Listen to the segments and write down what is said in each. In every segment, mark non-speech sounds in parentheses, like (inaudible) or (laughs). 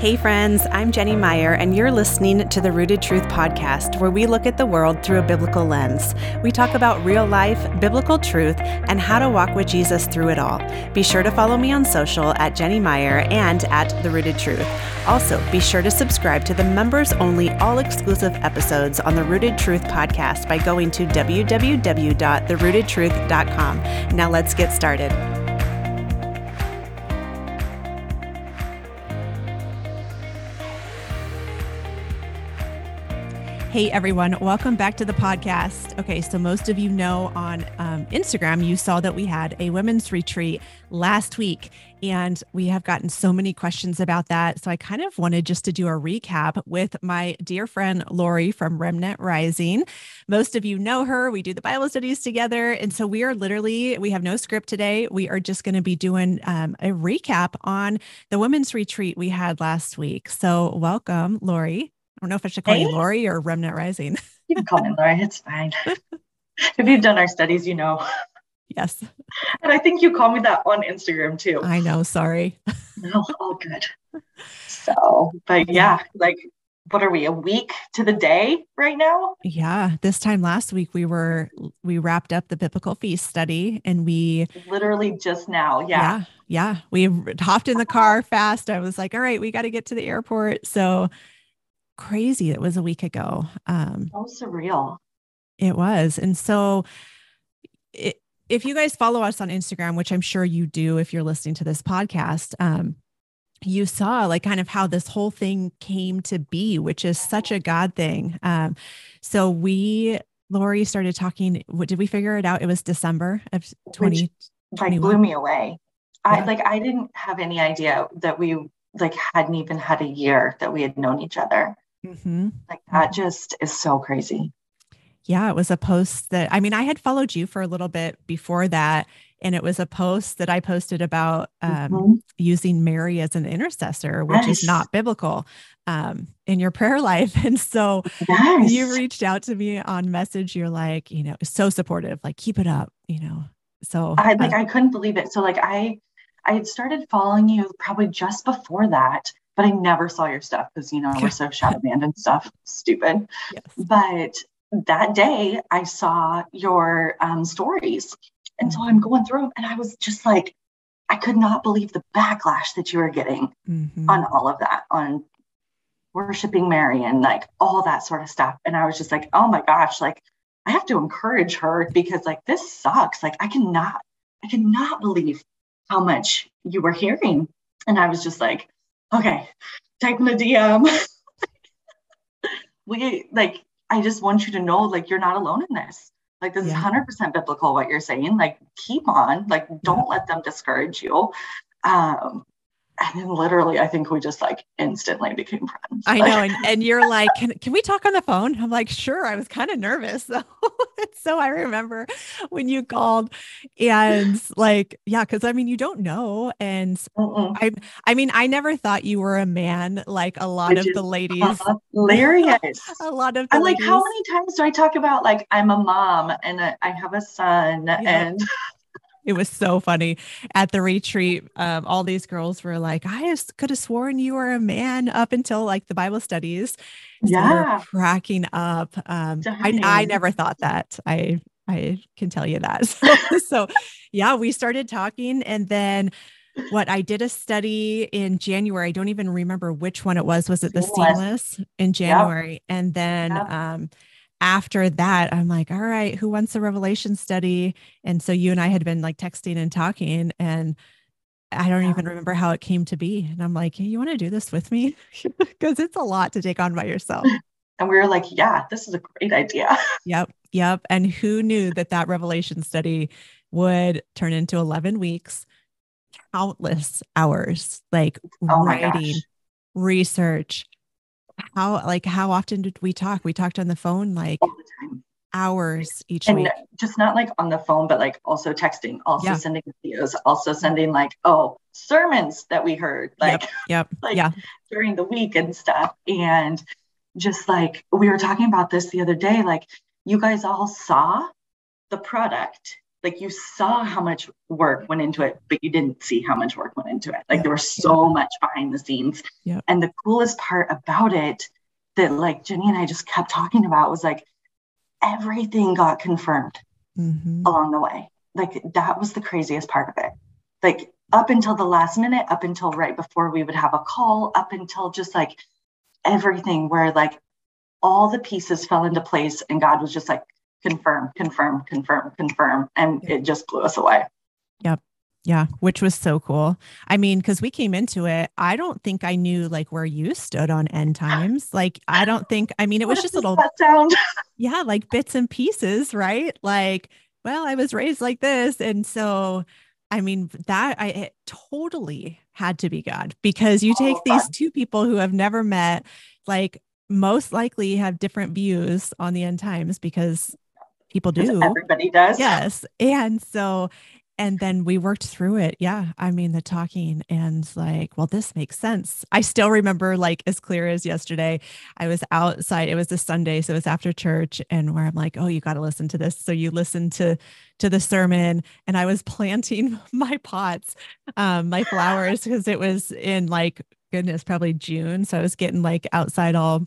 Hey, friends, I'm Jenny Mire, and you're listening to the Rooted Truth podcast, where we look at the world through a biblical lens. We talk about real life, biblical truth, and how to walk with Jesus through it all. Be sure to follow me on social at Jenny Mire and at The Rooted Truth. Also, be sure to subscribe to the members only, all exclusive episodes on the Rooted Truth podcast by going to www.therootedtruth.com. Now, let's get started. Hey everyone, welcome back to the podcast. Okay, so most of you know on um, Instagram, you saw that we had a women's retreat last week, and we have gotten so many questions about that. So I kind of wanted just to do a recap with my dear friend Lori from Remnant Rising. Most of you know her. We do the Bible studies together. And so we are literally, we have no script today. We are just going to be doing um, a recap on the women's retreat we had last week. So welcome, Lori. I don't know if I should call hey. you Lori or Remnant Rising. (laughs) you can call me Lori. It's fine. (laughs) if you've done our studies, you know. Yes. And I think you call me that on Instagram too. I know. Sorry. (laughs) no, all good. So, but yeah, like, what are we, a week to the day right now? Yeah. This time last week, we were, we wrapped up the biblical feast study and we literally just now. Yeah. Yeah. yeah. We hopped in the car fast. I was like, all right, we got to get to the airport. So, crazy it was a week ago. Um, so surreal. It was. And so, it, if you guys follow us on Instagram, which I'm sure you do if you're listening to this podcast, um, you saw like kind of how this whole thing came to be, which is such a God thing. Um, so we, Lori started talking. What did we figure it out? It was December of 20. like blew me away. Yeah. I like I didn't have any idea that we like hadn't even had a year that we had known each other. Mm-hmm. Like that just is so crazy. Yeah, it was a post that I mean, I had followed you for a little bit before that. And it was a post that I posted about um, mm-hmm. using Mary as an intercessor, which yes. is not biblical um, in your (laughs) prayer life. And so yes. you reached out to me on message. You're like, you know, so supportive, like, keep it up, you know. So I like, uh, I couldn't believe it. So, like, I, I had started following you probably just before that but I never saw your stuff because you know we're so shadow banned and stuff. (laughs) Stupid. Yes. But that day I saw your um, stories, and so I'm going through them, and I was just like, I could not believe the backlash that you were getting mm-hmm. on all of that, on worshiping Mary and like all that sort of stuff. And I was just like, oh my gosh, like I have to encourage her because like this sucks. Like I cannot, I cannot believe how much you were hearing. And I was just like, okay, type in a DM. we like, I just want you to know, like, you're not alone in this. Like, this yeah. is 100% biblical, what you're saying. Like, keep on, like, don't let them discourage you. Um, and then literally i think we just like instantly became friends. I know and, (laughs) and you're like can, can we talk on the phone? I'm like sure. I was kind of nervous (laughs) so so i remember when you called and like yeah because i mean you don't know. And i i mean i never thought you were a man like a lot Which of the ladies. Uh-huh. Hilarious. (laughs) A lot of i'm ladies. like how many times do i talk about like i'm a mom and i have a son yeah. and it was so funny at the retreat. Um, all these girls were like, I could have sworn you were a man up until like the Bible studies. So yeah. cracking up. Um, I, I never thought that. I, I can tell you that. So, (laughs) so yeah, we started talking and then what I did a study in January. I don't even remember which one it was. Was it the seamless in January? Yep. And then, yep. um, after that, I'm like, all right, who wants a revelation study? And so you and I had been like texting and talking, and I don't yeah. even remember how it came to be. And I'm like, hey, you want to do this with me? (laughs) Because it's a lot to take on by yourself. And we were like, yeah, this is a great idea. (laughs) Yep. Yep. And who knew that that revelation study would turn into 11 weeks, countless hours, like oh writing, research, how like how often did we talk? We talked on the phone like hours each and week. Just not like on the phone, but like also texting, also yeah. sending videos, also sending like, oh, sermons that we heard, like, yep, (laughs) yep. like yeah, during the week and stuff. And just like we were talking about this the other day, like you guys all saw the product like you saw how much work went into it, but you didn't see how much work went into it. Like yeah. there was so yeah. much behind the scenes. Yeah. And the coolest part about it that like Jenny and I just kept talking about was like everything got confirmed mm-hmm. along the way. Like that was the craziest part of it. Like up until the last minute, up until right before we would have a call, up until just like everything where like all the pieces fell into place and God was just like, confirm, confirm, confirm, confirm. And it just blew us away. Yep. Yeah, which was so cool. I mean, because we came into it, I don't think I knew like where you stood on end times. Like, I don't think, I mean, it was just a little sound. (laughs) Yeah, like bits and pieces, right? Like, well, I was raised like this. And so, I mean, that I it totally had to be God because you take oh, these two people who have never met, like, most likely have different views on the end times because people do. Everybody does. Yes. And so, and then we worked through it. Yeah. I mean, the talking and like, well, this makes sense. I still remember like as clear as yesterday. I was outside. It was a Sunday. So it was after church and where I'm like, oh, you got to listen to this. So you listen to to the sermon and I was (laughs) planting my pots, um, my flowers, because it was in like goodness, probably June. So I was getting like outside all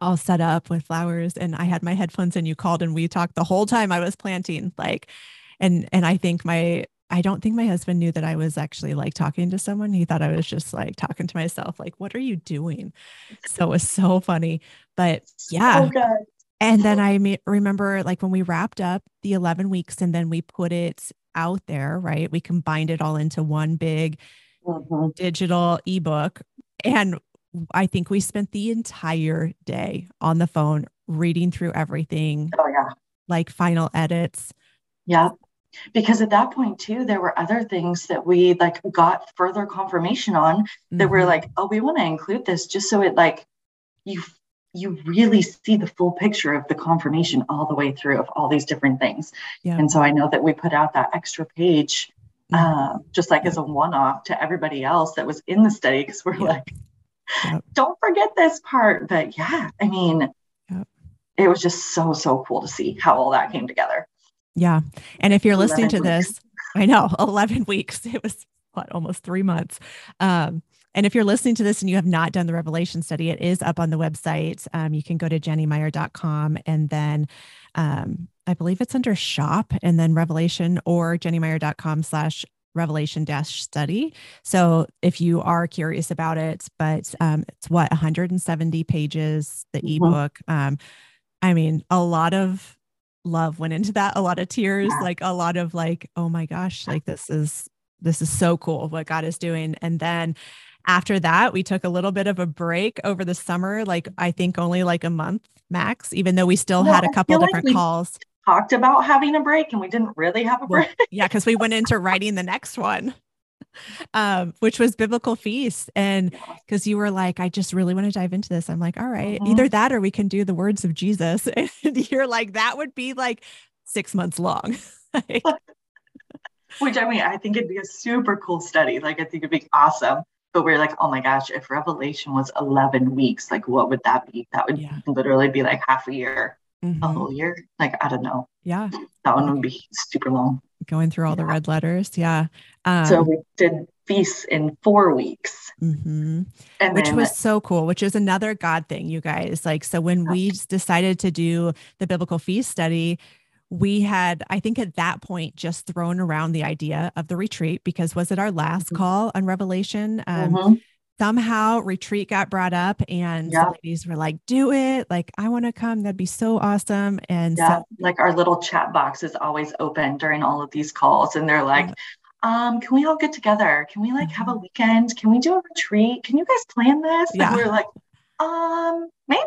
all set up with flowers and I had my headphones and you called and we talked the whole time I was planting like and and I think my I don't think my husband knew that I was actually like talking to someone. He thought I was just like talking to myself like what are you doing? So it was so funny. But yeah. So and then I me- remember like when we wrapped up the 11 weeks and then we put it out there, right? We combined it all into one big mm-hmm. digital ebook and I think we spent the entire day on the phone reading through everything. Oh, yeah. Like final edits. Yeah. Because at that point, too, there were other things that we like got further confirmation on that mm-hmm. were like, oh, we want to include this just so it like you you really see the full picture of the confirmation all the way through of all these different things. Yeah. And so I know that we put out that extra page uh, just like as a one-off to everybody else that was in the study because we're yeah. like Yep. Don't forget this part. But yeah, I mean, yep. it was just so, so cool to see how all that came together. Yeah. And if you're listening to weeks. this, I know (laughs) 11 weeks, it was what, almost three months. Um, and if you're listening to this and you have not done the Revelation study, it is up on the website. Um, you can go to jennymire.com and then um, I believe it's under shop and then Revelation or jennymire.com slash revelation dash study so if you are curious about it but um, it's what 170 pages the mm-hmm. ebook um, i mean a lot of love went into that a lot of tears yeah. like a lot of like oh my gosh like this is this is so cool what god is doing and then after that we took a little bit of a break over the summer like i think only like a month max even though we still yeah, had a couple different like we, calls talked about having a break and we didn't really have a break. Well, yeah, because we went into (laughs) writing the next one. Um, which was biblical feast. And because you were like, I just really want to dive into this. I'm like, all right, mm-hmm. either that or we can do the words of Jesus. (laughs) And you're like, that would be like six months long. (laughs) Which I mean, I think it'd be a super cool study. Like, I think it'd be awesome. But we're like, oh my gosh, if Revelation was 11 weeks, like, what would that be? That would yeah. literally be like half a year mm-hmm. a whole year. Like, I don't know. Yeah. That one would be super long. Going through all yeah. the red letters. Yeah. Um, so we did feasts in four weeks. Mm-hmm. And which then, was so cool, which is another God thing, you guys. Like, so when we decided to do the biblical feast study, we had, I think at that point, just thrown around the idea of the retreat because was it our last mm-hmm. call on Revelation? Um, mm-hmm somehow retreat got brought up and yeah. the ladies were like do it. Like i want to come. That'd be so awesome. And yeah. so- like our little chat box is always open during all of these calls and they're like yeah. um can we all get together? Can we like have a mm-hmm. weekend? Can we do a retreat? Can you guys plan this? Yeah. and we're like um maybe.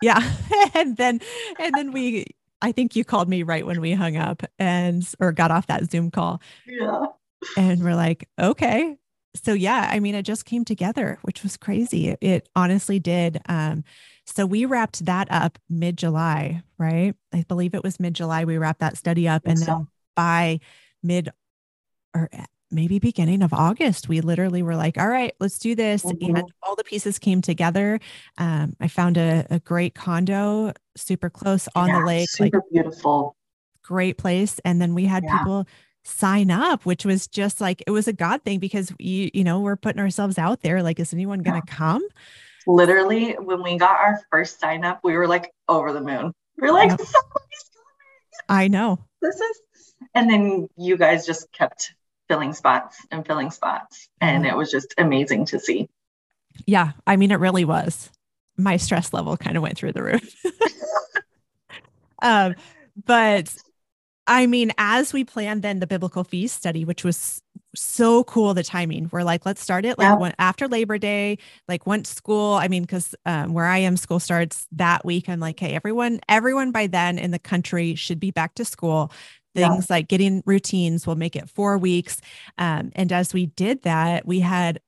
Yeah. (laughs) And then and then we i think you called me right when we hung up and or got off that zoom call. Yeah. And we're like okay so yeah, I mean, it just came together, which was crazy. It, it honestly did. Um, so we wrapped that up mid July, right? I believe it was mid July. We wrapped that study up, and so. then by mid or eh, maybe beginning of August, we literally were like, all right, let's do this. Mm-hmm. And all the pieces came together. Um, I found a, a, great condo super close on yeah, the lake. Super like, beautiful. great place. And then we had yeah. people sign up, which was just like it was a God thing because you, you know, we're putting ourselves out there. Like, is anyone gonna yeah. come? Literally, when we got our first sign up, we were like over the moon. We are like, yep. I know. This is and then you guys just kept filling spots and filling spots. And it was just amazing to see. Yeah. I mean, it really was. My stress level kind of went through the roof. (laughs) um, but I mean, as we planned then the biblical feast study, which was so cool, the timing, we're like, let's start it like yep. after Labor Day, like once school, I mean, because um, where I am, school starts that week. I'm like, hey, everyone, everyone by then in the country should be back to school. Things yeah. like getting routines will make it four weeks. Um, and as we did that, we had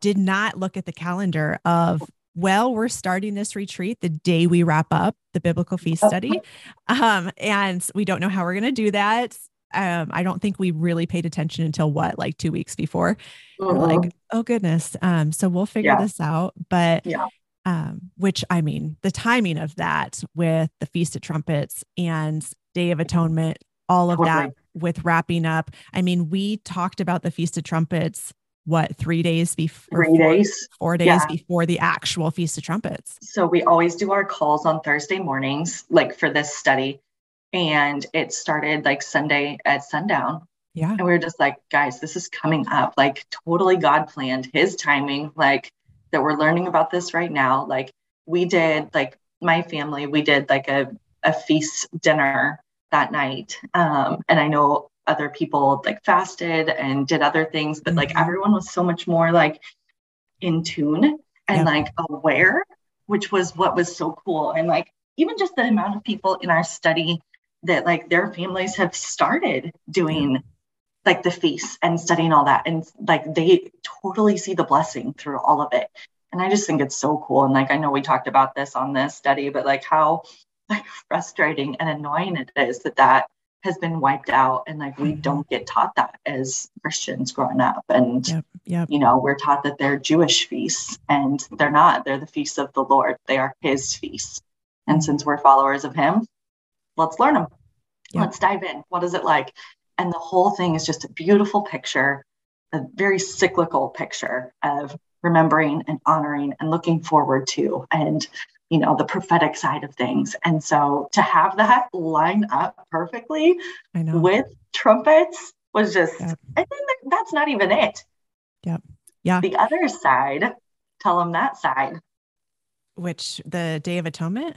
did not look at the calendar of well, we're starting this retreat the day we wrap up the biblical feast study. Um, and we don't know how we're going to do that. Um, I don't think we really paid attention until what, like two weeks before. Mm-hmm. like, oh goodness. Um, so we'll figure yeah. this out. But yeah. um, which I mean, the timing of that with the Feast of Trumpets and Day of Atonement, all of totally. that with wrapping up. I mean, we talked about the Feast of Trumpets what three days before three days. four days yeah. before the actual feast of trumpets. So we always do our calls on thursday mornings like for this study and it started like sunday at sundown. Yeah. And we were just like guys this is coming up. Like totally god planned his timing like that we're learning about this right now. Like we did like my family we did like a, a feast dinner that night. Um, and i know other people like fasted and did other things, but like mm-hmm. everyone was so much more like in tune and yep. like aware, which was what was so cool. And like even just the amount of people in our study that like their families have started doing like the feast and studying all that. And like they totally see the blessing through all of it. And I just think it's so cool. And like I know we talked about this on this study, but like how like frustrating and annoying it is that that has been wiped out and like we mm-hmm. don't get taught that as christians growing up. And yep, yep. you know we're taught that they're jewish feasts and they're not. They're the feasts of the lord. They are his feasts. And since we're followers of him let's learn them yep. let's dive in. What is it like? And the whole thing is just a beautiful picture a very cyclical picture of remembering and honoring and looking forward to. And you know the prophetic side of things. And so to have that line up perfectly with trumpets was just yep. i think that that's not even it. Yep. Yeah. The other side tell them that side. Which the day of atonement?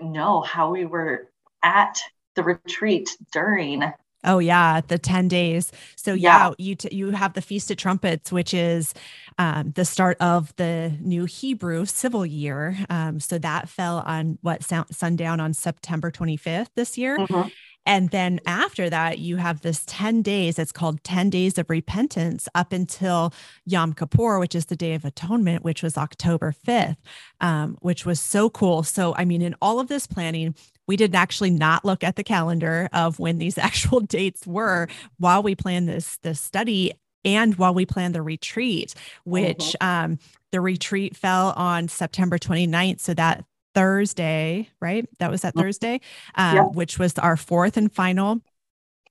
No how we were at the retreat during Oh yeah, the 10 days. So yeah, yeah you t- you have the Feast of Trumpets which is um, the start of the new Hebrew civil year. Um, so that fell on what sundown on September 25th this year. Mm-hmm. And then after that, you have this 10 days. It's called 10 days of repentance up until Yom Kippur, which is the Day of Atonement, which was October 5th, um, which was so cool. So, I mean, in all of this planning, we did actually not look at the calendar of when these (laughs) actual dates were while we planned this this study and while we planned the retreat which mm-hmm. um, the retreat fell on september 29th so that thursday right that was that thursday um, yeah. which was our fourth and final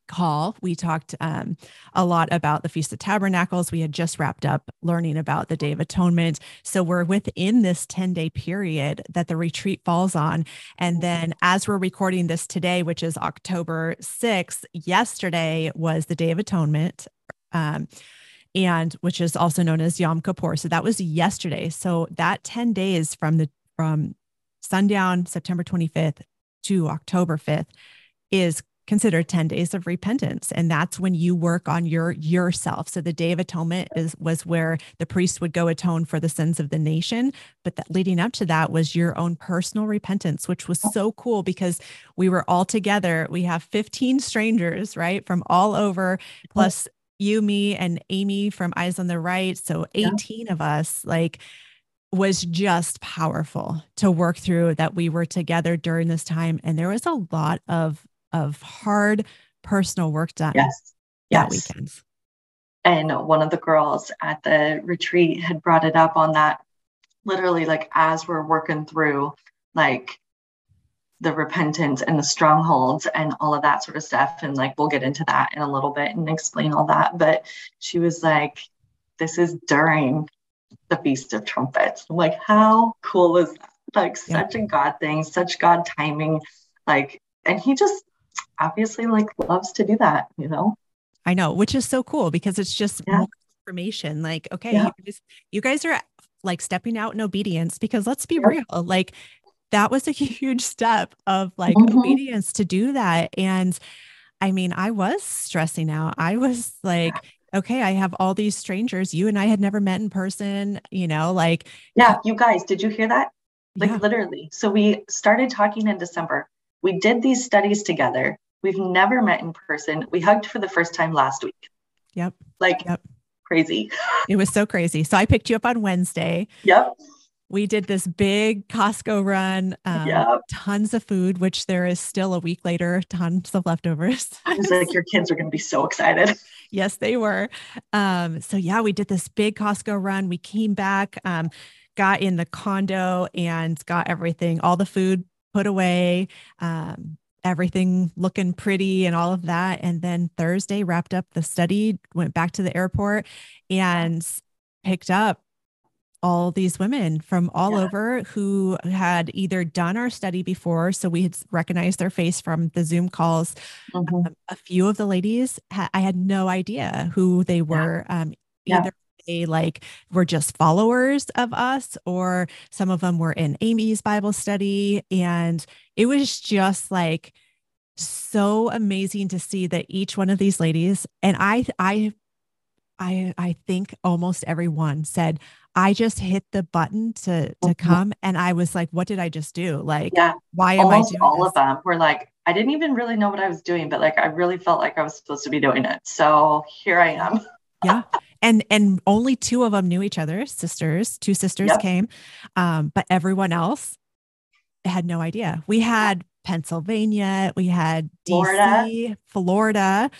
call, we talked um, a lot about the Feast of Tabernacles. We had just wrapped up learning about the Day of Atonement. So we're within this 10 day period that the retreat falls on. And then as we're recording this today, which is October 6th, yesterday was the Day of Atonement. Um, and which is also known as Yom Kippur. So that was yesterday. So that 10 days from the from sundown September 25th to October 5th is considered 10 days of repentance. And that's when you work on your yourself. So the day of atonement is was where the priest would go atone for the sins of the nation. But that leading up to that was your own personal repentance which was so cool because we were all together. We have 15 strangers right from all over plus you me and amy from eyes on the right. So 18 yeah. of us like was just powerful to work through that we were together during this time and there was a lot of of hard personal work done yes that yes. weekend. And one of the girls at the retreat had brought it up on that literally like as we're working through like the repentance and the strongholds and all of that sort of stuff. And like, we'll get into that in a little bit and explain all that. But she was like, this is during the Feast of Trumpets. I'm like, how cool is that? Like, yeah. such a God thing, such God timing. Like, and he just obviously like loves to do that, you know? I know, which is so cool because it's just yeah. information. Like, okay, yeah. you, guys, you guys are like stepping out in obedience because let's be real, like that was a (laughs) huge step of like mm-hmm. obedience to do that. And I mean, I was stressing out. I was like, okay, I have all these strangers you and I had never met in person, you know, like Yeah, you guys, did you hear that? Like yeah. literally. So we started talking in December. We did these studies together. We've never met in person. We hugged for the first time last week. Yep. Like yep. crazy. It was so crazy. So I picked you up on Wednesday. Yep we did this big Costco run, um, yep. tons of food, which there is still a week later, tons of leftovers. (laughs) I was like, your kids are going to be so excited. (laughs) yes, they were. Um, so yeah, we did this big Costco run. We came back, um, got in the condo and got everything, all the food put away, um, everything looking pretty and all of that. And then Thursday wrapped up the study, went back to the airport and picked up all these women from all yeah. over who had either done our study before. So we had recognized their face from the Zoom calls. Mm-hmm. Um, a few of the ladies, ha- I had no idea who they were. Yeah. Um, either yeah. they like were just followers of us, or some of them were in Amy's Bible study. And it was just like, so amazing to see that each one of these ladies and I I I I think almost everyone said I just hit the button to to mm-hmm. come and I was like what did I just do? Like yeah, why am almost I doing all this? of them were like I didn't even really know what I was doing but like I really felt like I was supposed to be doing it. So here I am. (laughs) yeah. And and only two of them knew each other, sisters, two sisters yep. came. Um but everyone else had no idea. We had Pennsylvania, we had DC, Florida, Florida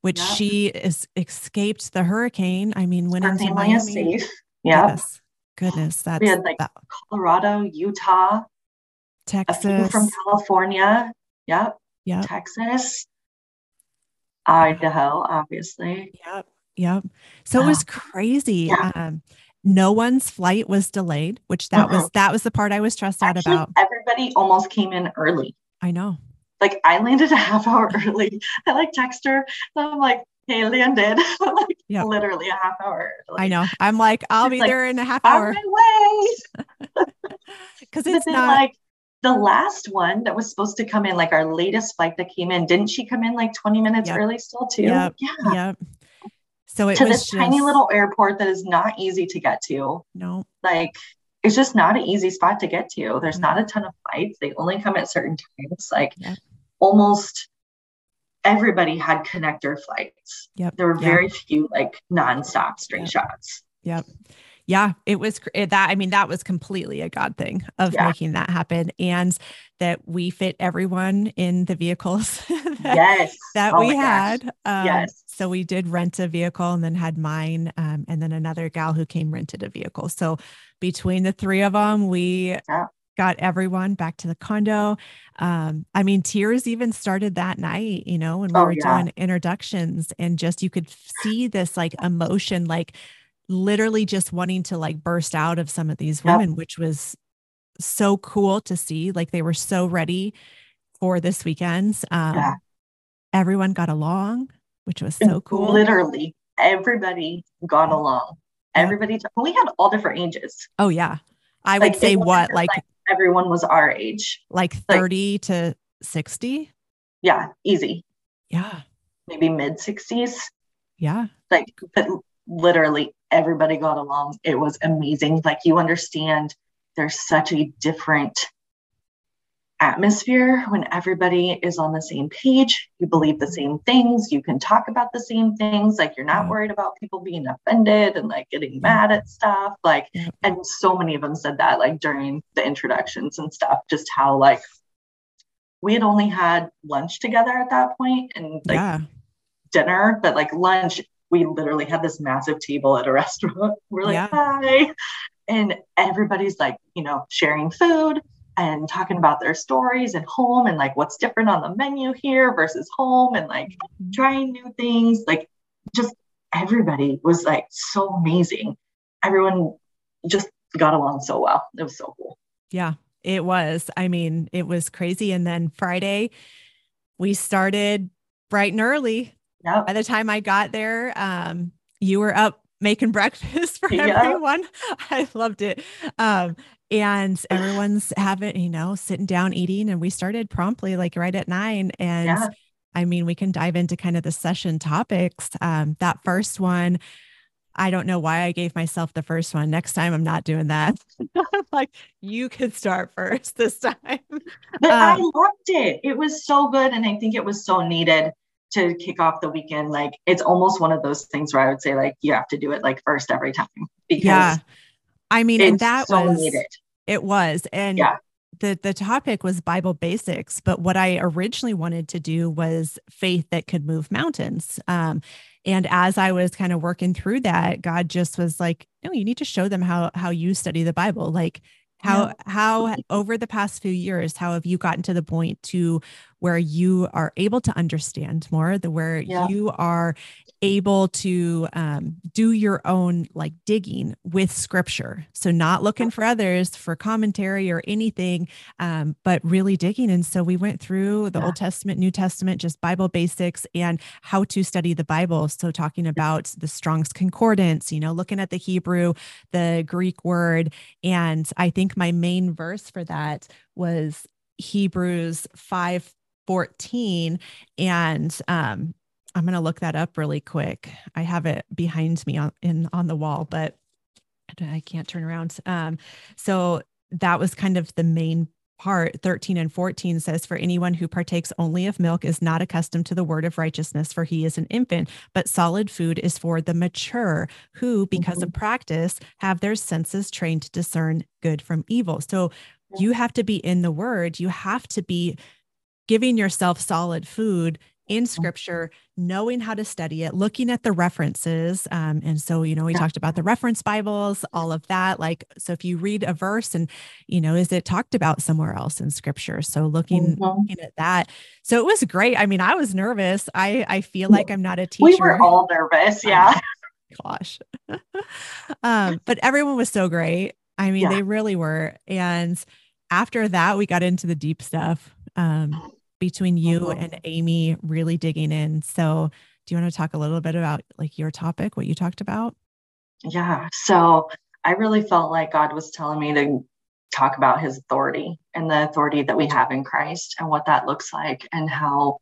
which yep. she is escaped the hurricane. I mean, went into Miami. safe. Yeah. Yes. Goodness, that's we had like that. Colorado, Utah, Texas, from California. Yep. Yeah. Texas, Idaho, obviously. Yep. Yep. So it was crazy. Yeah. Um, no one's flight was delayed, which that mm-hmm. was that was the part I was stressed Actually, out about. Everybody almost came in early. I know. Like I landed a half hour (laughs) early. I like text her. And I'm like, hey, landed. (laughs) like yep. literally a half hour. Like, I know. I'm like, I'll be like, there in a half hour. On my way. Because it's not like the last one that was supposed to come in, like our latest flight that came in, didn't she come in like 20 minutes yep. early still too? Yep. Yeah. Yep. So it to was this just... tiny little airport that is not easy to get to. No. Like it's just not an easy spot to get to. There's not a ton of flights. They only come at certain times. Like almost everybody had connector flights. Yep. There were yep. very few like nonstop straight yep. shots. Yep. Yeah, it was that. I mean, that was completely a God thing of yeah. making that happen, and that we fit everyone in the vehicles (laughs) that, yes. that oh we had. Um, yes. So we did rent a vehicle, and then had mine, um, and then another gal who came rented a vehicle. So between the three of them, we yeah got everyone back to the condo. Um, I mean, tears even started that night, you know, when we oh, were yeah. doing introductions and just you could see this like emotion, like literally just wanting to like burst out of some of these women, yep. which was so cool to see. Like they were so ready for this weekend. Um, yeah. Everyone got along, which was so cool. Literally, everybody got along. Everybody, t- we had all different ages. Oh, yeah. I like, would say what, like, like everyone was our age. Like 30 like, to 60? Yeah, easy. Yeah. Maybe mid 60s. Yeah. Like, but literally everybody got along. It was amazing. Like, you understand there's such a different atmosphere when everybody is on the same page. You believe the same things. You can talk about the same things. Like you're not mm. worried about people being offended and like getting mm. mad at stuff. Like, and so many of them said that like during the introductions and stuff, just how like we had only had lunch together at that point and like yeah. dinner, but like lunch, we literally had this massive table at a (laughs) restaurant. We're like, yeah. hi. And everybody's like, you know, sharing food and talking about their stories and home and like what's different on the menu here versus home and like mm-hmm. trying new things. Like just everybody was like so amazing. Everyone just got along so well. It was so cool. Yeah, it was. I mean, it was crazy. And then Friday, we started bright and early. Yep. By the time I got there, um, you were up making (laughs) breakfast for yep. everyone. I loved it. Um, and everyone's having, you know, sitting down eating. And we started promptly, like right at nine. And yeah. I mean, we can dive into kind of the session topics. Um, that first one, I don't know why I gave myself the first one. Next time I'm not doing that. (laughs) like you could start first (laughs) this time. But um, I loved it. It was so good. And I think it was so needed to kick off the weekend. Like it's almost one of those things where I would say, like, you have to do it like first every time because yeah. I mean, and that so was needed. It was. And yeah the the topic was Bible basics, but what I originally wanted to do was faith that could move mountains. Um, and as I was kind of working through that, God just was like, "No, you need to show them how how you study the Bible. Like how yeah. how over the past few years, how have you gotten to the point to where you are able to understand more, the where yeah. you are able to um, do your own like digging with scripture. So, not looking for others for commentary or anything, um, but really digging. And so, we went through the yeah. Old Testament, New Testament, just Bible basics and how to study the Bible. So, talking about the Strong's Concordance, you know, looking at the Hebrew, the Greek word. And I think my main verse for that was Hebrews 5 14 and um I'm going to look that up really quick. I have it behind me on in on the wall, but I can't turn around. Um, so that was kind of the main part 13 and 14 says for anyone who partakes only of milk is not accustomed to the word of righteousness for he is an infant but solid food is for the mature who because mm-hmm. of practice have their senses trained to discern good from evil so you have to be in the word you have to be giving yourself solid food in mm-hmm. scripture, knowing how to study it, looking at the references. Um, and so, you know, we talked about the reference Bibles, all of that. Like, so if you read a verse and, you know, is it talked about somewhere else in scripture? So looking, mm-hmm. looking at that. So it was great. I mean, I was nervous. I, I feel like I'm not a teacher. We were all nervous. (laughs) Yeah. (laughs) Gosh. (laughs) um, but everyone was so great. I mean, yeah. they really were. And after that, we got into the deep stuff. Um, between you uh-huh. and Amy really digging in. So, do you want to talk a little bit about like your topic, what you talked about? Yeah. So, I really felt like God was telling me to talk about his authority and the authority that we have in Christ and what that looks like and how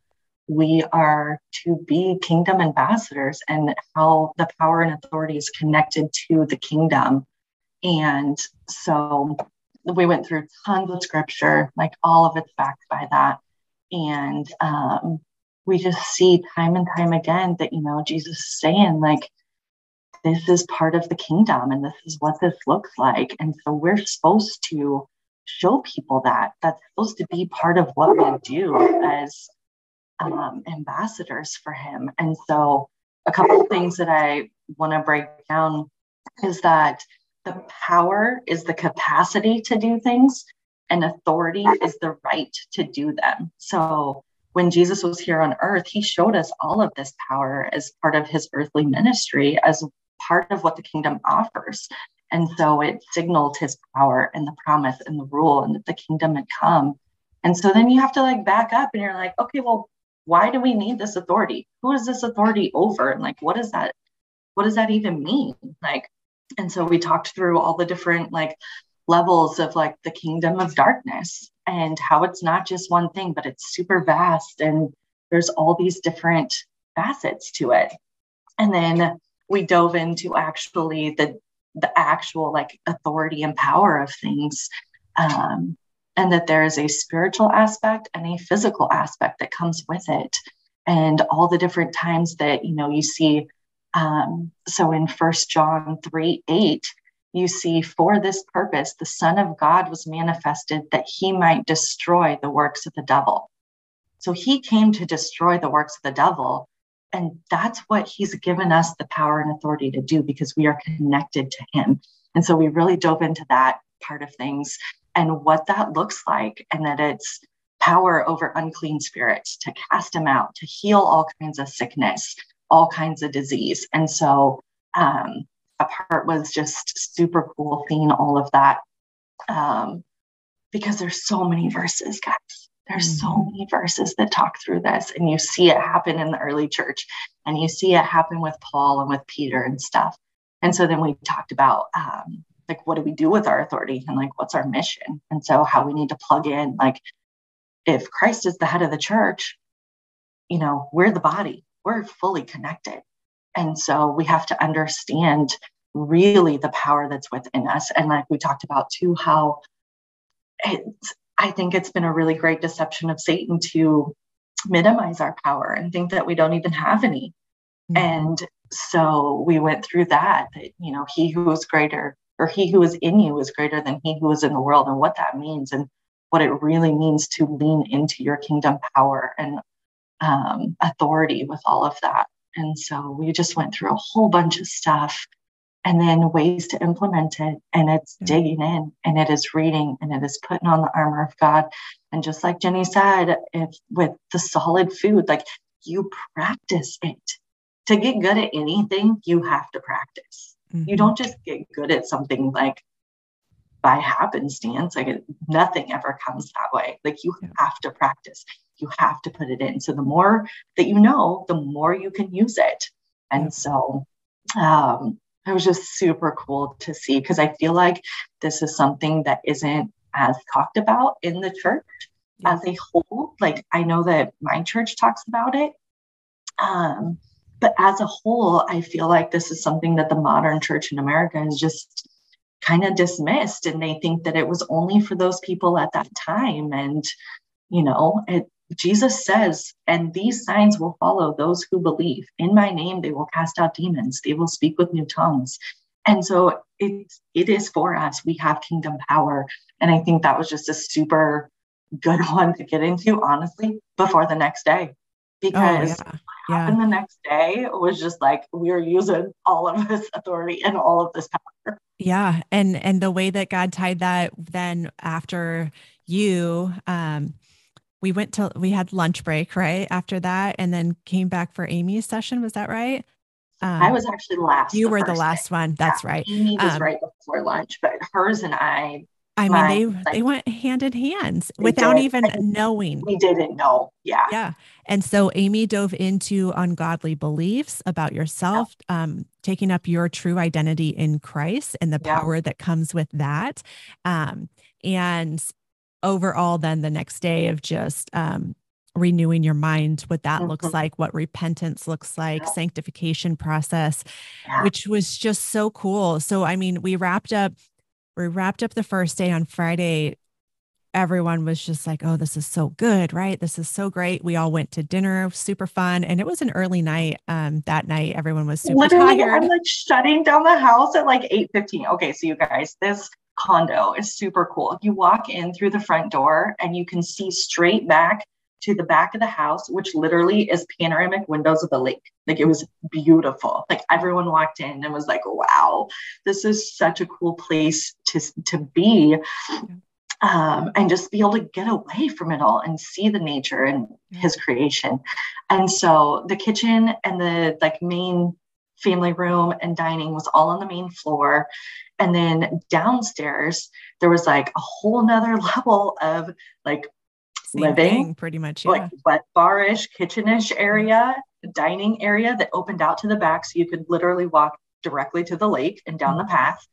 we are to be kingdom ambassadors and how the power and authority is connected to the kingdom. And so we went through tons of scripture, like all of it's backed by that. And um, we just see time and time again that, you know, Jesus is saying, like, this is part of the kingdom and this is what this looks like. And so we're supposed to show people that. That's supposed to be part of what we do as um, ambassadors for him. And so, a couple things that I want to break down is that the power is the capacity to do things, and authority is the right to do them. So when Jesus was here on earth, he showed us all of this power as part of his earthly ministry, as part of what the kingdom offers. And so it signaled his power and the promise and the rule and that the kingdom had come. And so then you have to like back up and you're like, okay, well, why do we need this authority? Who is this authority over? And like, what does that, what does that even mean? Like, and so we talked through all the different like levels of like the kingdom of darkness and how it's not just one thing, but it's super vast and there's all these different facets to it. And then we dove into actually the the actual like authority and power of things. Um, and that there is a spiritual aspect and a physical aspect that comes with it. And all the different times that you know you see um, so in first John 3 8, you see, for this purpose, the Son of God was manifested that he might destroy the works of the devil. So he came to destroy the works of the devil. And that's what he's given us the power and authority to do because we are connected to him. And so we really dove into that part of things. and what that looks like, and that it's power over unclean spirits to cast them out, to heal all kinds of sickness, all kinds of disease. And so um, a part was just super cool seeing all of that um, because there's so many verses, guys. There's mm-hmm. so many verses that talk through this, and you see it happen in the early church, and you see it happen with Paul and with Peter and stuff. And so then we talked about um, like what do we do with our authority and like what's our mission, and so how we need to plug in. Like if Christ is the head of the church, you know we're the body, we're fully connected, and so we have to understand really the power that's within us. And like we talked about too, how it's I think it's been a really great deception of Satan to minimize our power and think that we don't even have any. Mm-hmm. And so we went through that, that, you know, he who is greater or he who is in you is greater than he who is in the world and what that means and what it really means to lean into your kingdom power and um, authority with all of that. And so we just went through a whole bunch of stuff and then ways to implement it. And it's mm-hmm. digging in and it is reading and it is putting on the armor of God. And just like Jenny said, if with the solid food, like you practice it. To get good at anything, you have to practice. Mm-hmm. You don't just get good at something like by happenstance. Like it, nothing ever comes that way. Like you yeah. have to practice. You have to put it in. So the more that you know, the more you can use it. And so um, it was just super cool to see because I feel like this is something that isn't as talked about in the church as a whole. Like I know that my church talks about it. Um, but as a whole, I feel like this is something that the modern church in America is just kind of dismissed and they think that it was only for those people at that time. And, you know, it Jesus says, and these signs will follow those who believe. In my name, they will cast out demons, they will speak with new tongues. And so it's it is for us. We have kingdom power. And I think that was just a super good (laughs) one to get into, honestly, before the next day. Because oh, yeah. happened the next day was just like we are using all of this authority and all of this power. Yeah. And and the way that God tied that then after you um we went to we had lunch break right after that and then came back for amy's session was that right um, i was actually last you the were the last day. one that's yeah, right amy was um, right before lunch but hers and i I mean, they like, they went hand in hands without did. even knowing. We didn't know. Yeah. Yeah. And so Amy dove into ungodly beliefs about yourself, yeah. um, taking up your true identity in Christ and the yeah. power that comes with that. Um, and overall then the next day of just um, renewing your mind what that mm-hmm. looks like what repentance looks like sanctification process yeah. which was just so cool. So i mean we wrapped up we wrapped up the first day on friday. Everyone was just like oh this is so good right? This is so great. We all went to dinner super fun and it was an early night um that night. Everyone was super Literally, tired. i'm like shutting down the house at like 8 15 okay so you guys this condo is super cool. You walk in through the front door and you can see straight back to the back of the house, which literally is panoramic windows of the lake. Like it was beautiful. Like everyone walked in and was like, wow, this is such a cool place to, to be. Um, and just be able to get away from it all and see the nature and his creation. And so the kitchen and the like main family room and dining was all on the main floor. And then downstairs, there was like a whole nother (laughs) level of like Same living, thing, pretty much, yeah. like wet barish, kitchenish area, dining area that opened out to the back. So you could literally walk directly to the lake and down mm-hmm. the path.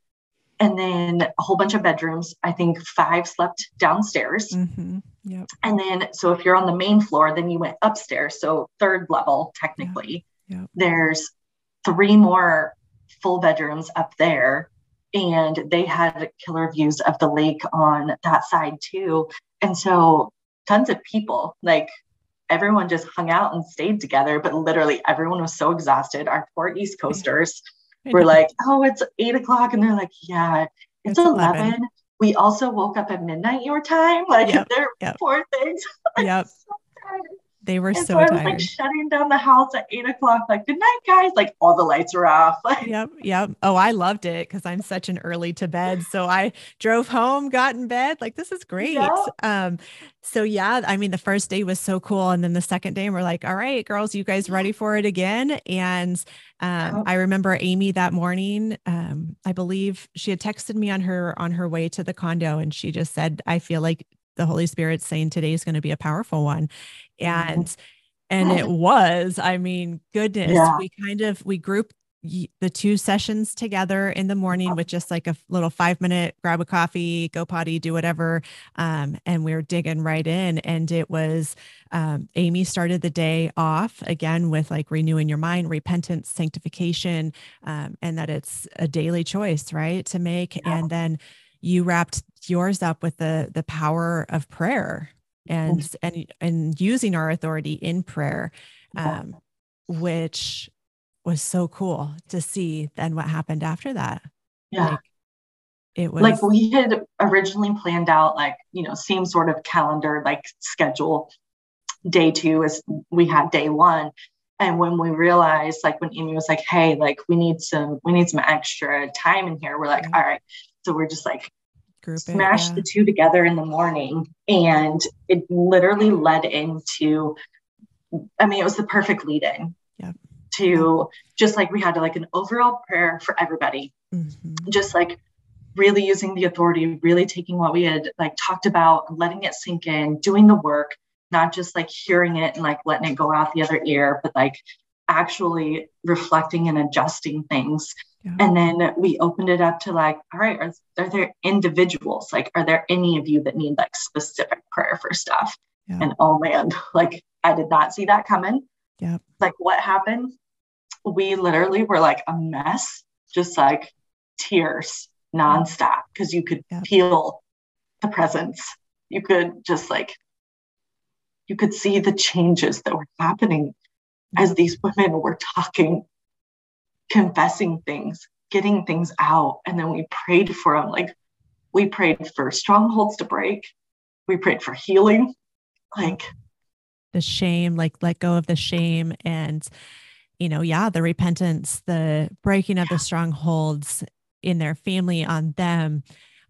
And then a whole bunch of bedrooms. I think five slept downstairs. Mm-hmm. Yep. And then, so if you're on the main floor, then you went upstairs. So third level, technically. Yep. Yep. There's three more full bedrooms up there and they had killer views of the lake on that side too and so tons of people like everyone just hung out and stayed together but literally everyone was so exhausted our poor east coasters were like oh it's eight o'clock and they're like yeah it's, it's 11. 11. we also woke up at midnight your time like yep. they're yep. poor things (laughs) yep They were and so, so I was tired. like shutting down the house at eight o'clock, like, good night, guys. Like all the lights are off. (laughs) Like, yep. Yep. Oh, I loved it because I'm such an early to bed. So I drove home, got in bed. Like, this is great. Yep. Um, so yeah, I mean, the first day was so cool. And then the second day, we're like, all right, girls, you guys ready for it again? And um. I remember Amy that morning. Um, I believe she had texted me on her on her way to the condo, and she just said, "I feel like the Holy Spirit's saying today is going to be a powerful one,". And and it was. I mean, goodness, Yeah. we kind of we grouped the two sessions together in the morning with just like a little five minute grab a coffee, go potty, do whatever, um, and we were digging right in, and it was um, Amy started the day off again with like renewing your mind, repentance, sanctification, um, and that it's a daily choice, right, to make. Yeah. And then you wrapped yours up with the the power of prayer and and and using our authority in prayer, Yeah. um, which was so cool to see. Then what happened after that? yeah. Like, it was like we had originally planned out like you know same sort of calendar like schedule day two as we had day one and when we realized like when amy was like hey like we need some we need some extra time in here we're like Yeah. all right so we're just like group smashed yeah. the two together in the morning and it literally led into i mean it was the perfect lead in Yep. to just like we had to like an overall prayer for everybody Mhm. just like really using the authority, really taking what we had like talked about, letting it sink in, doing the work, not just like hearing it and like letting it go out the other ear, but like actually reflecting and adjusting things. Yeah. And then we opened it up to like, all right, are, are there individuals? Like, are there any of you that need like specific prayer for stuff? Yeah. And oh man, (laughs) like I did not see that coming. Yeah. Like what happened? We literally were like a mess, just like tears nonstop because you could Yep. feel the presence. You could just like, you could see the changes that were happening as these women were talking, confessing things, getting things out. And then we prayed for them. Like, we prayed for strongholds to break, we prayed for healing. Like, the shame, like let go of the shame and, you know, yeah, the repentance, the breaking of the strongholds in their family on them.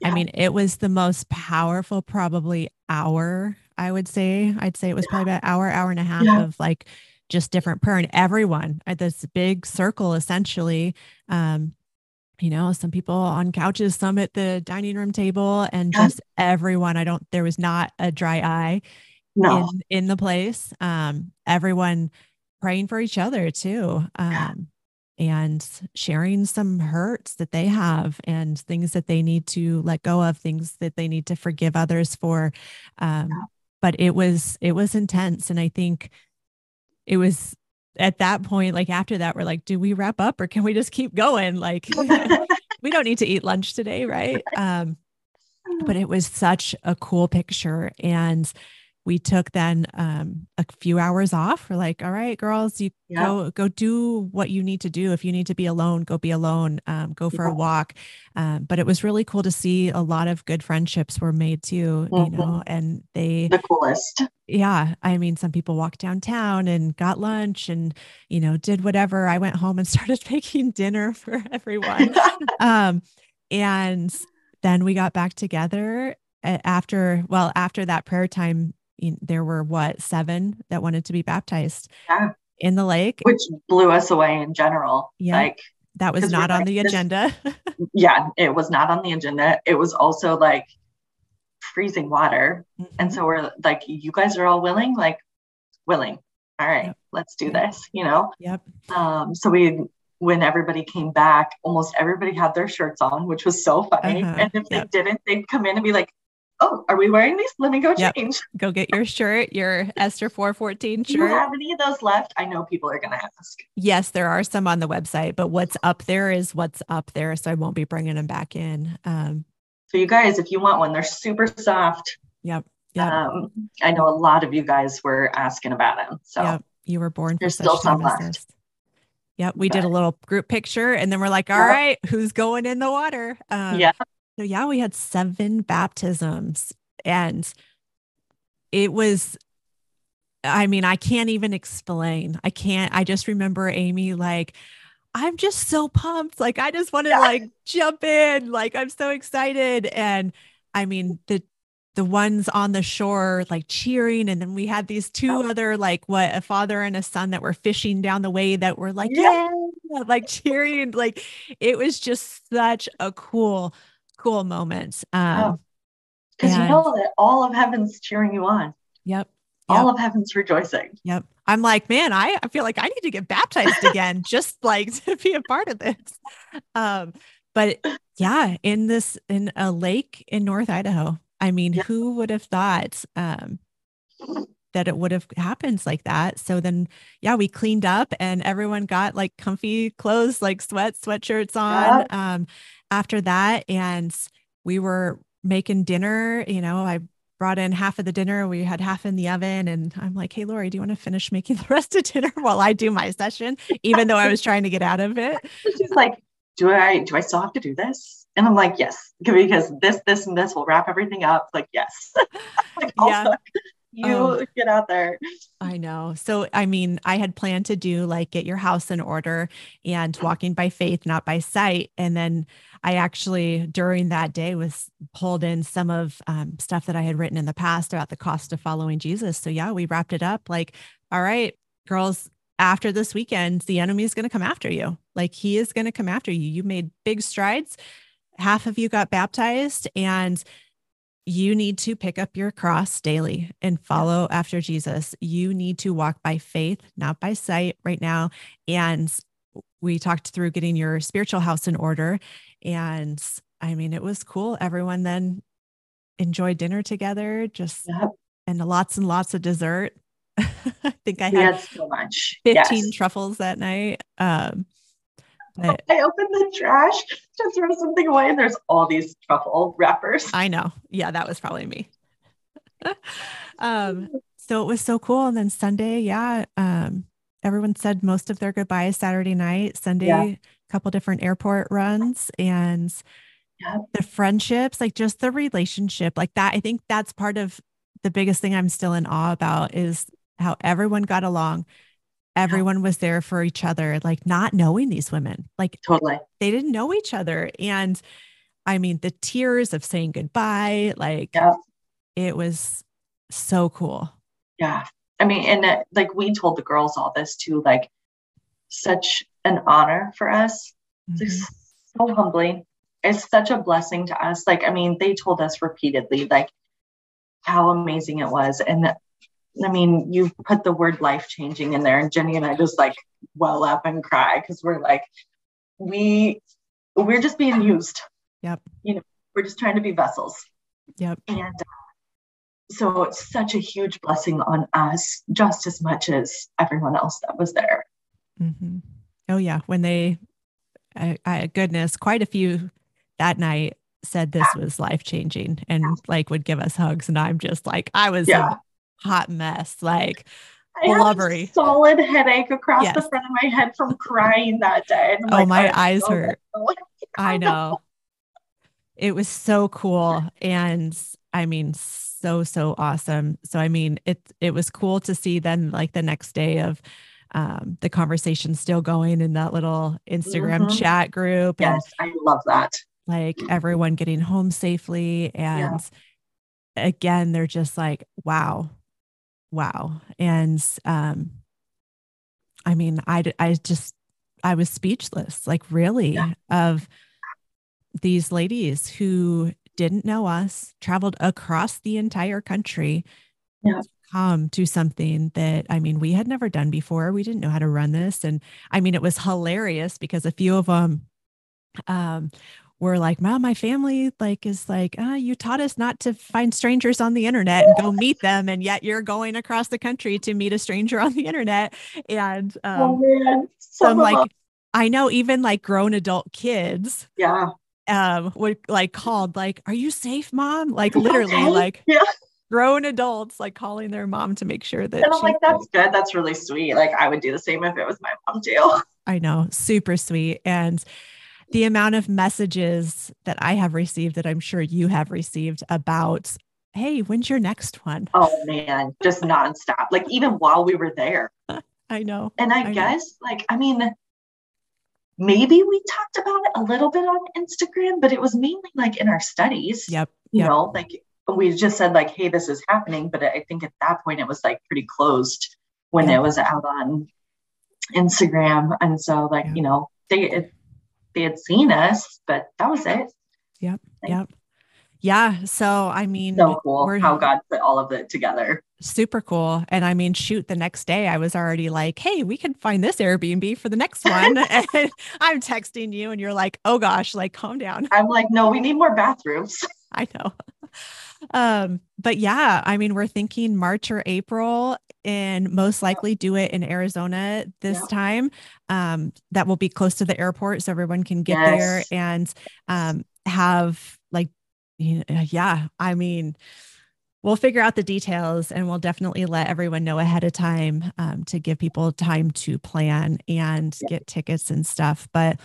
I mean, it was the most powerful, probably hour, I would say. I'd say it was probably about hour, hour and a half Yeah. of like just different prayer and everyone at this big circle essentially. Um, you know, some people on couches, some at the dining room table, and just everyone. I don't, there was not a dry eye no, in in the place. Um, everyone praying for each other too. Um, and sharing some hurts that they have and things that they need to let go of, things that they need to forgive others for. Um, but it was it was intense. And I think it was at that point, like after that, we're like, do we wrap up or can we just keep going? Like (laughs) we don't need to eat lunch today, right? (laughs) Um, but it was such a cool picture and we took then um, a few hours off we're like all right girls you Yeah. go go do what you need to do if you need to be alone go be alone um, go for a walk um, but it was really cool to see a lot of good friendships were made too you Mhm. know and they the coolest. yeah i mean some people walked downtown and got lunch and you know did whatever i went home and (laughs) started making dinner for everyone (laughs) um and then we got back together after well after that prayer time you- there were what seven that wanted to be baptized Yeah. in the lake Which blew us away in general. Yeah. Like, that was not on like, the agenda (laughs) yeah, it was not on the agenda. It was also like freezing water. And Mhm. so we're like, you guys are all willing? Like, willing. All right, Yep. let's do Yep. this, you know? yep Um, so we, when everybody came back, almost everybody had their shirts on, which was so funny. Uh-huh. And if Yep. they didn't, they'd come in and be like, oh, are we wearing these? Let me go Yep. change. go get your shirt your esther 414 shirt. Do you have any of those left? I know people are going to ask. yes there are some on the website but what's up there is what's up there so i won't be bringing them back in um So you guys, if you want one, they're super soft. yep yep Um, I know a lot of you guys were asking about them. So Yep. You were born for There's such still some left. this. Yep. We did a little group picture and then we're like, all Yep. right, who's going in the water? Um, yeah, So yeah, we had seven baptisms and it was I mean, I can't even explain. I can't. I just remember Amy like, I'm just so pumped. Like, I just want to yeah. like jump in. Like, I'm so excited. And I mean, the the ones on the shore like cheering and then we had these two oh. other like what a father and a son that were fishing down the way that were like yeah, yeah like cheering like it was just such a cool cool moment um because you know that all of heaven's cheering you on yep all yep. of heaven's rejoicing. Yep. I'm like, man, I, I feel like I need to get baptized again, (laughs) just like to be a part of this. Um, but yeah, in this in a lake in North Idaho. I mean, yeah. who would have thought um that it would have happened like that. So then, yeah, we cleaned up and everyone got like comfy clothes, like sweat, sweatshirts on yeah. um, after that. And we were making dinner. You know, I brought in half of the dinner. We had half in the oven. And I'm like, hey, Lori, do you want to finish (laughs) making the rest of dinner while I do my session? Even though I was trying to get out of it. (laughs) She's like, do I do I still have to do this? And I'm like, yes, because this, this, and this will wrap everything up. Like, yes. (laughs) like, yeah. You um, get out there. I know. So, I mean, I had planned to do like get your house in order and walking by faith, not by sight. And then I actually, during that day, was pulled in some of um, stuff that I had written in the past about the cost of following Jesus. So, yeah, we wrapped it up like, all right, girls, after this weekend, the enemy is going to come after you. Like, he is going to come after you. You made big strides. Half of you got baptized, and you need to pick up your cross daily and follow after Jesus. You need to walk by faith, not by sight right now. And we talked through getting your spiritual house in order. And I mean, it was cool. Everyone then enjoyed dinner together, just yep. and lots and lots of dessert. (laughs) I think I had, so much 15 yes. truffles that night. Um, I opened the trash to throw something away, and there's all these truffle wrappers. I know. Yeah, that was probably me. (laughs) um, so it was so cool. And then Sunday, yeah, um, everyone said most of their goodbyes Saturday night. Sunday, yeah. a couple different airport runs, and yeah. the friendships, like just the relationship, like that. I think that's part of the biggest thing I'm still in awe about is how everyone got along everyone was there for each other, like not knowing these women. Like totally. They didn't know each other. And I mean, the tears of saying goodbye, like yeah. it was so cool. Yeah. I mean, and uh, like we told the girls all this too, like such an honor for us. Mm-hmm. It's so humbling. It's such a blessing to us. Like, I mean, they told us repeatedly, like, how amazing it was. And I mean, you put the word life changing in there, and Jenny and I just like well up and cry because we're like, we we're just being used. Yep. You know, we're just trying to be vessels. Yep. And uh, so it's such a huge blessing on us, just as much as everyone else that was there. Mm-hmm. Oh yeah, when they, I, I, goodness, quite a few that night said this was life changing and like would give us hugs, and I'm just like, I was yeah hot mess, like blubbery. solid headache across yes. the front of my head from crying that day. oh, like, my eyes so hurt. (laughs) I know. It was so cool. And I mean, so, so awesome. So, I mean, it, it was cool to see then like the next day of, um, the conversation still going in that little Instagram mm-hmm. chat group. Yes, and, I love that. Like everyone getting home safely. And yeah. again, they're just like, wow, wow. And um, I mean, I, I just, I was speechless, like really, yeah. of these ladies who didn't know us, traveled across the entire country yeah. to come to something that, I mean, we had never done before. We didn't know how to run this. And I mean, it was hilarious because a few of them um, were like, Mom, my family like is like, ah, you taught us not to find strangers on the internet and go (laughs) meet them, and yet you're going across the country to meet a stranger on the internet." And um, oh man, so I'm like, I know even like grown adult kids, yeah, um, would like called like, "Are you safe, mom?" Like (laughs) literally, like yeah. Grown adults like calling their mom to make sure that. And I'm like, that's good. That's really sweet. Like, I would do the same if it was my mom too. I know, super sweet. And the amount of messages that I have received that I'm sure you have received about hey, when's your next one? Oh man, just nonstop. Like even while we were there. (laughs) I know. And I, I guess, know. like, I mean, maybe we talked about it a little bit on Instagram, but it was mainly like in our studies. Yep. You yep. know, like we just said, like, hey, this is happening. But I think at that point it was like pretty closed when yep. it was out on Instagram. And so, like, yep. you know, they they had seen us, but that was it. Yep. Like, yep. Yeah. So, I mean, so cool how God put all of it together. Super cool. And I mean, shoot, the next day I was already like, hey, we can find this Airbnb for the next one. (laughs) and I'm texting you, and you're like, oh gosh, like, calm down. I'm like, no, we need more bathrooms. (laughs) (laughs) I know. Um, but yeah, I mean, we're thinking March or April and most likely do it in Arizona this time. Um, that will be close to the airport so everyone can get yes. there and um, have like yeah, I mean, we'll figure out the details and we'll definitely let everyone know ahead of time um, to give people time to plan and yeah. get tickets and stuff. But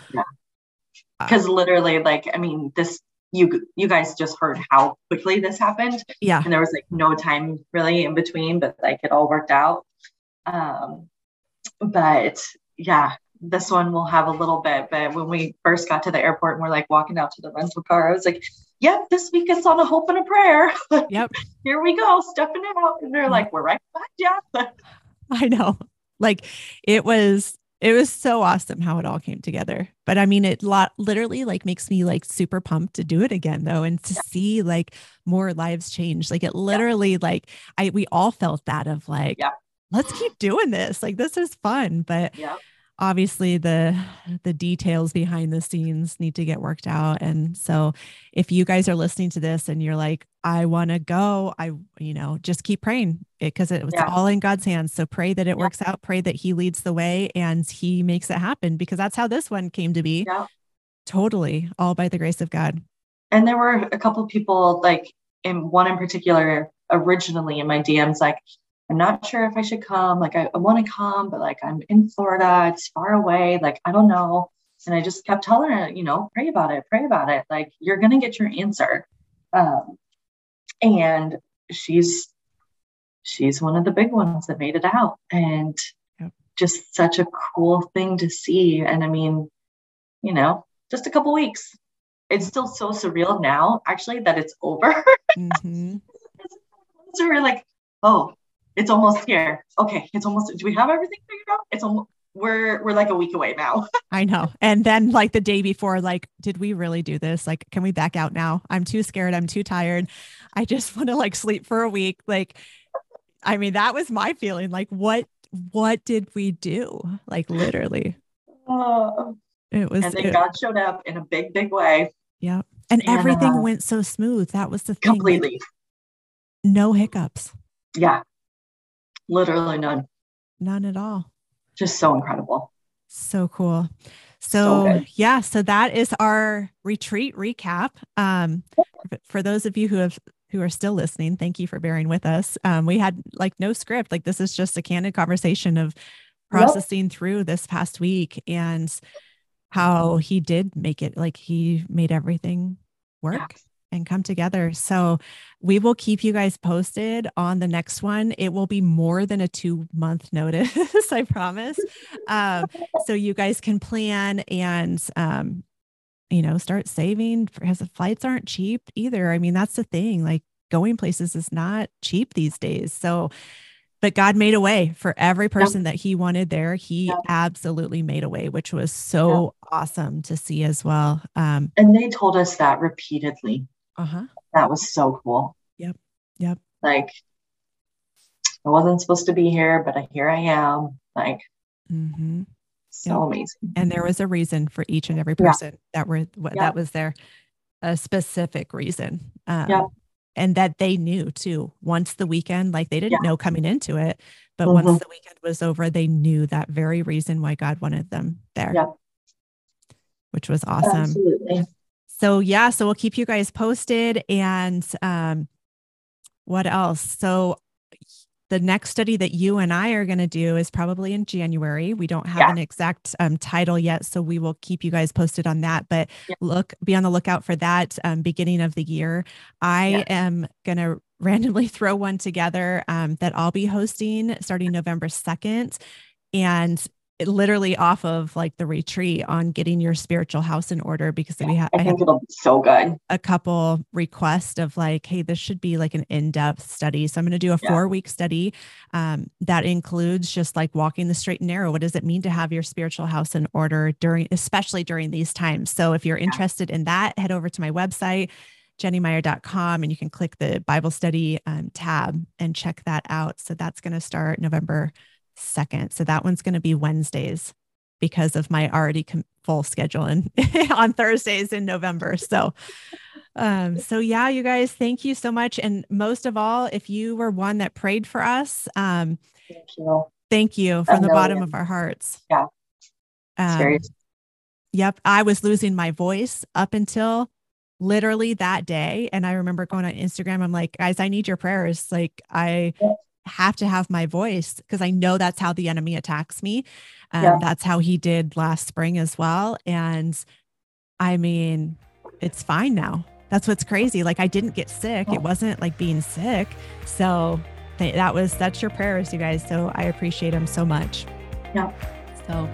because yeah. uh, literally, like, I mean, this you you guys just heard how quickly this happened. Yeah, and there was like no time really in between, but like it all worked out. Um, but yeah, this one will have a little bit. But when we first got to the airport and we're like walking out to the rental car, I was like, yep, this week it's on a hope and a prayer. (laughs) Yep. Here we go, stepping out. And they're like, we're right back, yeah. (laughs) I know. Like it was it was so awesome how it all came together. But I mean, it lot literally like makes me like super pumped to do it again though, and to yeah. see like more lives change. Like it literally yeah. like I we all felt that of like, yeah. let's keep doing this. Like this is fun. But yeah obviously the the details behind the scenes need to get worked out and so if you guys are listening to this and you're like i want to go i you know just keep praying because it, it's yeah. all in god's hands so pray that it yeah. works out pray that he leads the way and he makes it happen because that's how this one came to be yeah. totally all by the grace of god and there were a couple people like in one in particular originally in my dms like I'm not sure if I should come. Like, I, I want to come, but like, I'm in Florida, it's far away. Like, I don't know. And I just kept telling her, you know, pray about it, pray about it. Like, you're going to get your answer. Um, and she's, she's one of the big ones that made it out. And yep. just such a cool thing to see. And I mean, you know, just a couple weeks. It's still so surreal now, actually, that it's over. (laughs) Mm-hmm. so we're like, oh, it's almost here. Okay, it's almost. Do we have everything figured out? It's almost. We're we're like a week away now. (laughs) I know. And then like the day before, like, did we really do this? Like, can we back out now? I'm too scared. I'm too tired. I just want to like sleep for a week. Like, I mean, that was my feeling. Like, what what did we do? Like, literally. Uh, it was. And then it, God showed up in a big, big way. Yeah. And, and everything uh, went so smooth. That was the thing. Completely. Like, no hiccups. Yeah. Literally none. None at all. Just so incredible. So cool. So, so yeah, so that is our retreat recap. Um, for those of you who have who are still listening, thank you for bearing with us. Um, we had like no script. Like this is just a candid conversation of processing yep. through this past week and how he did make it like he made everything work and come together. So we will keep you guys posted on the next one. It will be more than a two month notice, (laughs) I promise. Um, so you guys can plan and, um, you know, start saving because the flights aren't cheap either. I mean, that's the thing. Like going places is not cheap these days. So, but God made a way for every person yep. that He wanted there. He yep. absolutely made a way, which was so yep. awesome to see as well. Um, and they told us that repeatedly. Uh-huh. That was so cool. Yep. Yep. Like I wasn't supposed to be here, but here I am. Like mm-hmm. so yep. amazing. And there was a reason for each and every person yeah. that were what that was there. A specific reason. Um, yeah. and that they knew too. Once the weekend, like they didn't yeah. know coming into it, but mm-hmm. once the weekend was over, they knew that very reason why God wanted them there. Yeah. Which was awesome. Absolutely so yeah, so we'll keep you guys posted. And um, what else? So the next study that you and I are going to do is probably in January. We don't have yeah. an exact um, title yet, so we will keep you guys posted on that. But yeah. look, be on the lookout for that um, beginning of the year. I yeah. am going to randomly (laughs) throw one together um, that I'll be hosting starting November 2nd. And literally off of like the retreat on getting your spiritual house in order because we have I think it'll be so good. A couple requests of like, hey, this should be like an in-depth study. So I'm going to do a yeah. four-week study um, that includes just like walking the straight and narrow. What does it mean to have your spiritual house in order during, especially during these times? So if you're interested in that, head over to my website jennymire.com and you can click the Bible study um, tab and check that out. So that's going to start November 2nd. So that one's going to be Wednesdays because of my already full schedule and (laughs) on Thursdays in November. So um so yeah you guys thank you so much. And most of all if you were one that prayed for us um thank you. thank you from the bottom of our hearts. Yeah. Um, yep i was losing my voice up until literally that day. And i remember going on instagram i'm like guys i need your prayers. Like i have to have my voice because I know that's how the enemy attacks me. And yeah. that's how he did last spring as well. And I mean, it's fine now. That's what's crazy. Like I didn't get sick. It oh. wasn't like being sick. So that was that's your prayers, you guys. So I appreciate them so much. Yeah. So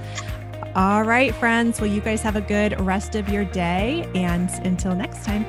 all right, friends. Well, you guys have a good rest of your day. And until next time.